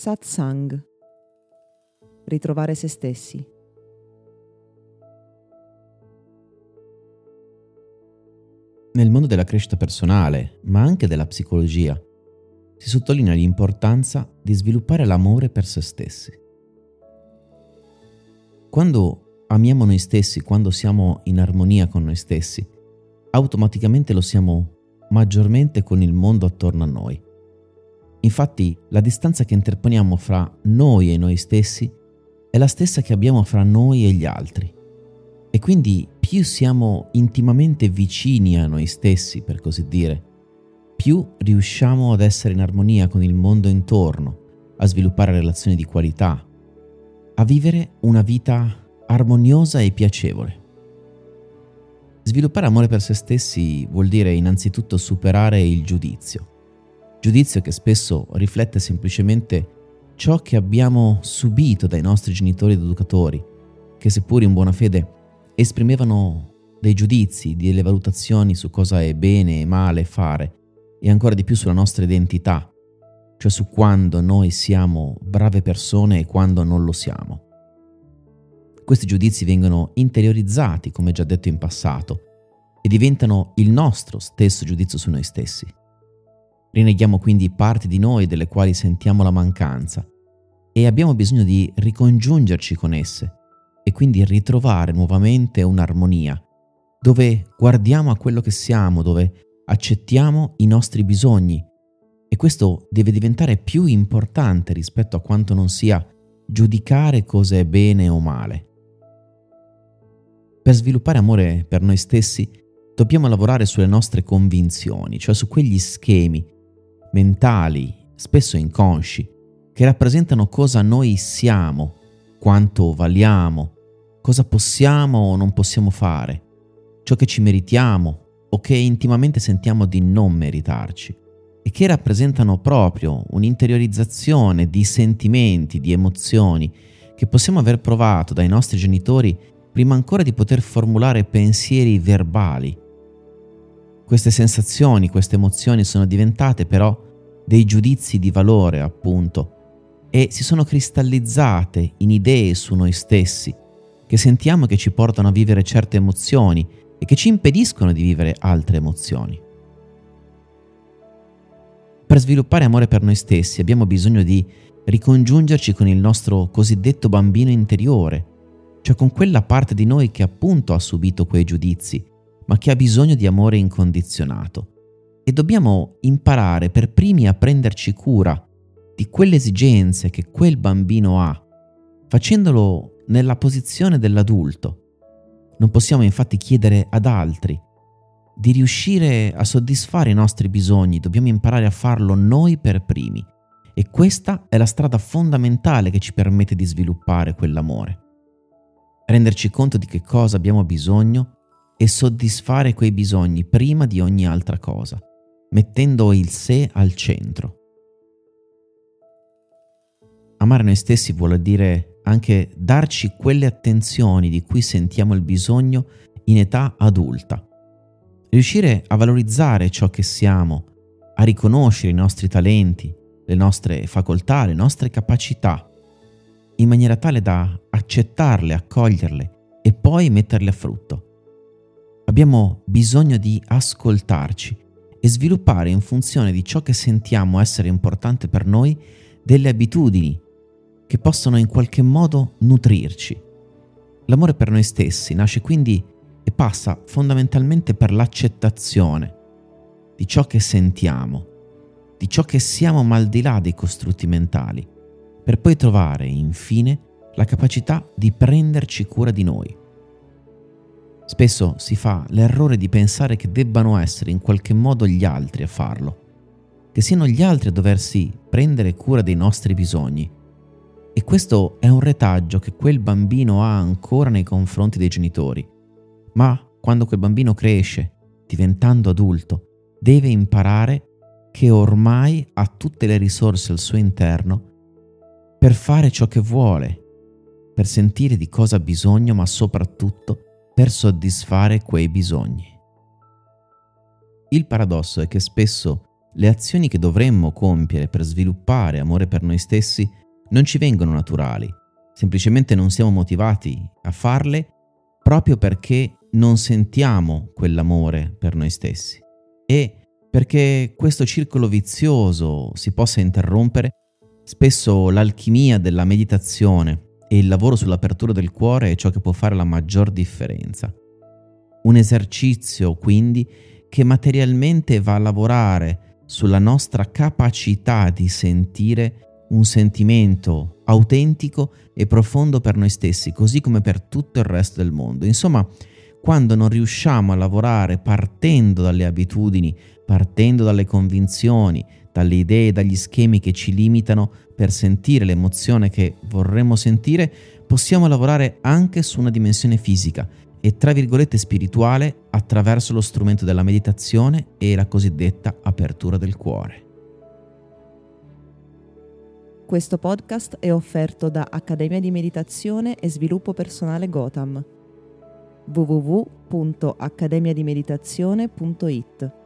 Satsang. Ritrovare se stessi. Nel mondo della crescita personale, ma anche della psicologia, si sottolinea l'importanza di sviluppare l'amore per se stessi. Quando amiamo noi stessi, quando siamo in armonia con noi stessi, automaticamente lo siamo maggiormente con il mondo attorno a noi. Infatti la distanza che interponiamo fra noi e noi stessi è la stessa che abbiamo fra noi e gli altri. E quindi più siamo intimamente vicini a noi stessi, per così dire, più riusciamo ad essere in armonia con il mondo intorno, a sviluppare relazioni di qualità, a vivere una vita armoniosa e piacevole. Sviluppare amore per se stessi vuol dire innanzitutto superare il giudizio, giudizio che spesso riflette semplicemente ciò che abbiamo subito dai nostri genitori ed educatori, che seppur in buona fede esprimevano dei giudizi, delle valutazioni su cosa è bene e male fare e ancora di più sulla nostra identità, cioè su quando noi siamo brave persone e quando non lo siamo. Questi giudizi vengono interiorizzati, come già detto in passato, e diventano il nostro stesso giudizio su noi stessi. Rinneghiamo quindi parti di noi delle quali sentiamo la mancanza e abbiamo bisogno di ricongiungerci con esse e quindi ritrovare nuovamente un'armonia dove guardiamo a quello che siamo, dove accettiamo i nostri bisogni e questo deve diventare più importante rispetto a quanto non sia giudicare cosa è bene o male. Per sviluppare amore per noi stessi dobbiamo lavorare sulle nostre convinzioni, cioè su quegli schemi mentali, spesso inconsci, che rappresentano cosa noi siamo, quanto valiamo, cosa possiamo o non possiamo fare, ciò che ci meritiamo o che intimamente sentiamo di non meritarci e che rappresentano proprio un'interiorizzazione di sentimenti, di emozioni che possiamo aver provato dai nostri genitori prima ancora di poter formulare pensieri verbali queste sensazioni, queste emozioni sono diventate però dei giudizi di valore, appunto, e si sono cristallizzate in idee su noi stessi, che sentiamo che ci portano a vivere certe emozioni e che ci impediscono di vivere altre emozioni. Per sviluppare amore per noi stessi abbiamo bisogno di ricongiungerci con il nostro cosiddetto bambino interiore, cioè con quella parte di noi che appunto ha subito quei giudizi ma che ha bisogno di amore incondizionato. E dobbiamo imparare per primi a prenderci cura di quelle esigenze che quel bambino ha, facendolo nella posizione dell'adulto. Non possiamo infatti chiedere ad altri di riuscire a soddisfare i nostri bisogni, dobbiamo imparare a farlo noi per primi. E questa è la strada fondamentale che ci permette di sviluppare quell'amore. Renderci conto di che cosa abbiamo bisogno e soddisfare quei bisogni prima di ogni altra cosa, mettendo il sé al centro. Amare noi stessi vuol dire anche darci quelle attenzioni di cui sentiamo il bisogno in età adulta. Riuscire a valorizzare ciò che siamo, a riconoscere i nostri talenti, le nostre facoltà, le nostre capacità, in maniera tale da accettarle, accoglierle e poi metterle a frutto Abbiamo bisogno di ascoltarci e sviluppare in funzione di ciò che sentiamo essere importante per noi delle abitudini che possono in qualche modo nutrirci. L'amore per noi stessi nasce quindi e passa fondamentalmente per l'accettazione di ciò che sentiamo, di ciò che siamo mal di là dei costrutti mentali, per poi trovare infine la capacità di prenderci cura di noi. Spesso si fa l'errore di pensare che debbano essere in qualche modo gli altri a farlo, che siano gli altri a doversi prendere cura dei nostri bisogni. E questo è un retaggio che quel bambino ha ancora nei confronti dei genitori. Ma quando quel bambino cresce, diventando adulto, deve imparare che ormai ha tutte le risorse al suo interno per fare ciò che vuole, per sentire di cosa ha bisogno, ma soprattutto per soddisfare quei bisogni. Il paradosso è che spesso le azioni che dovremmo compiere per sviluppare amore per noi stessi non ci vengono naturali, semplicemente non siamo motivati a farle proprio perché non sentiamo quell'amore per noi stessi e perché questo circolo vizioso si possa interrompere, spesso l'alchimia della meditazione e il lavoro sull'apertura del cuore è ciò che può fare la maggior differenza. Un esercizio, quindi, che materialmente va a lavorare sulla nostra capacità di sentire un sentimento autentico e profondo per noi stessi, così come per tutto il resto del mondo. Insomma, quando non riusciamo a lavorare partendo dalle abitudini, partendo dalle convinzioni, dalle idee, dagli schemi che ci limitano per sentire l'emozione che vorremmo sentire, possiamo lavorare anche su una dimensione fisica e tra virgolette spirituale attraverso lo strumento della meditazione e la cosiddetta apertura del cuore. Questo podcast è offerto da Accademia di Meditazione e Sviluppo Personale Gotham www.accademiadimeditazione.it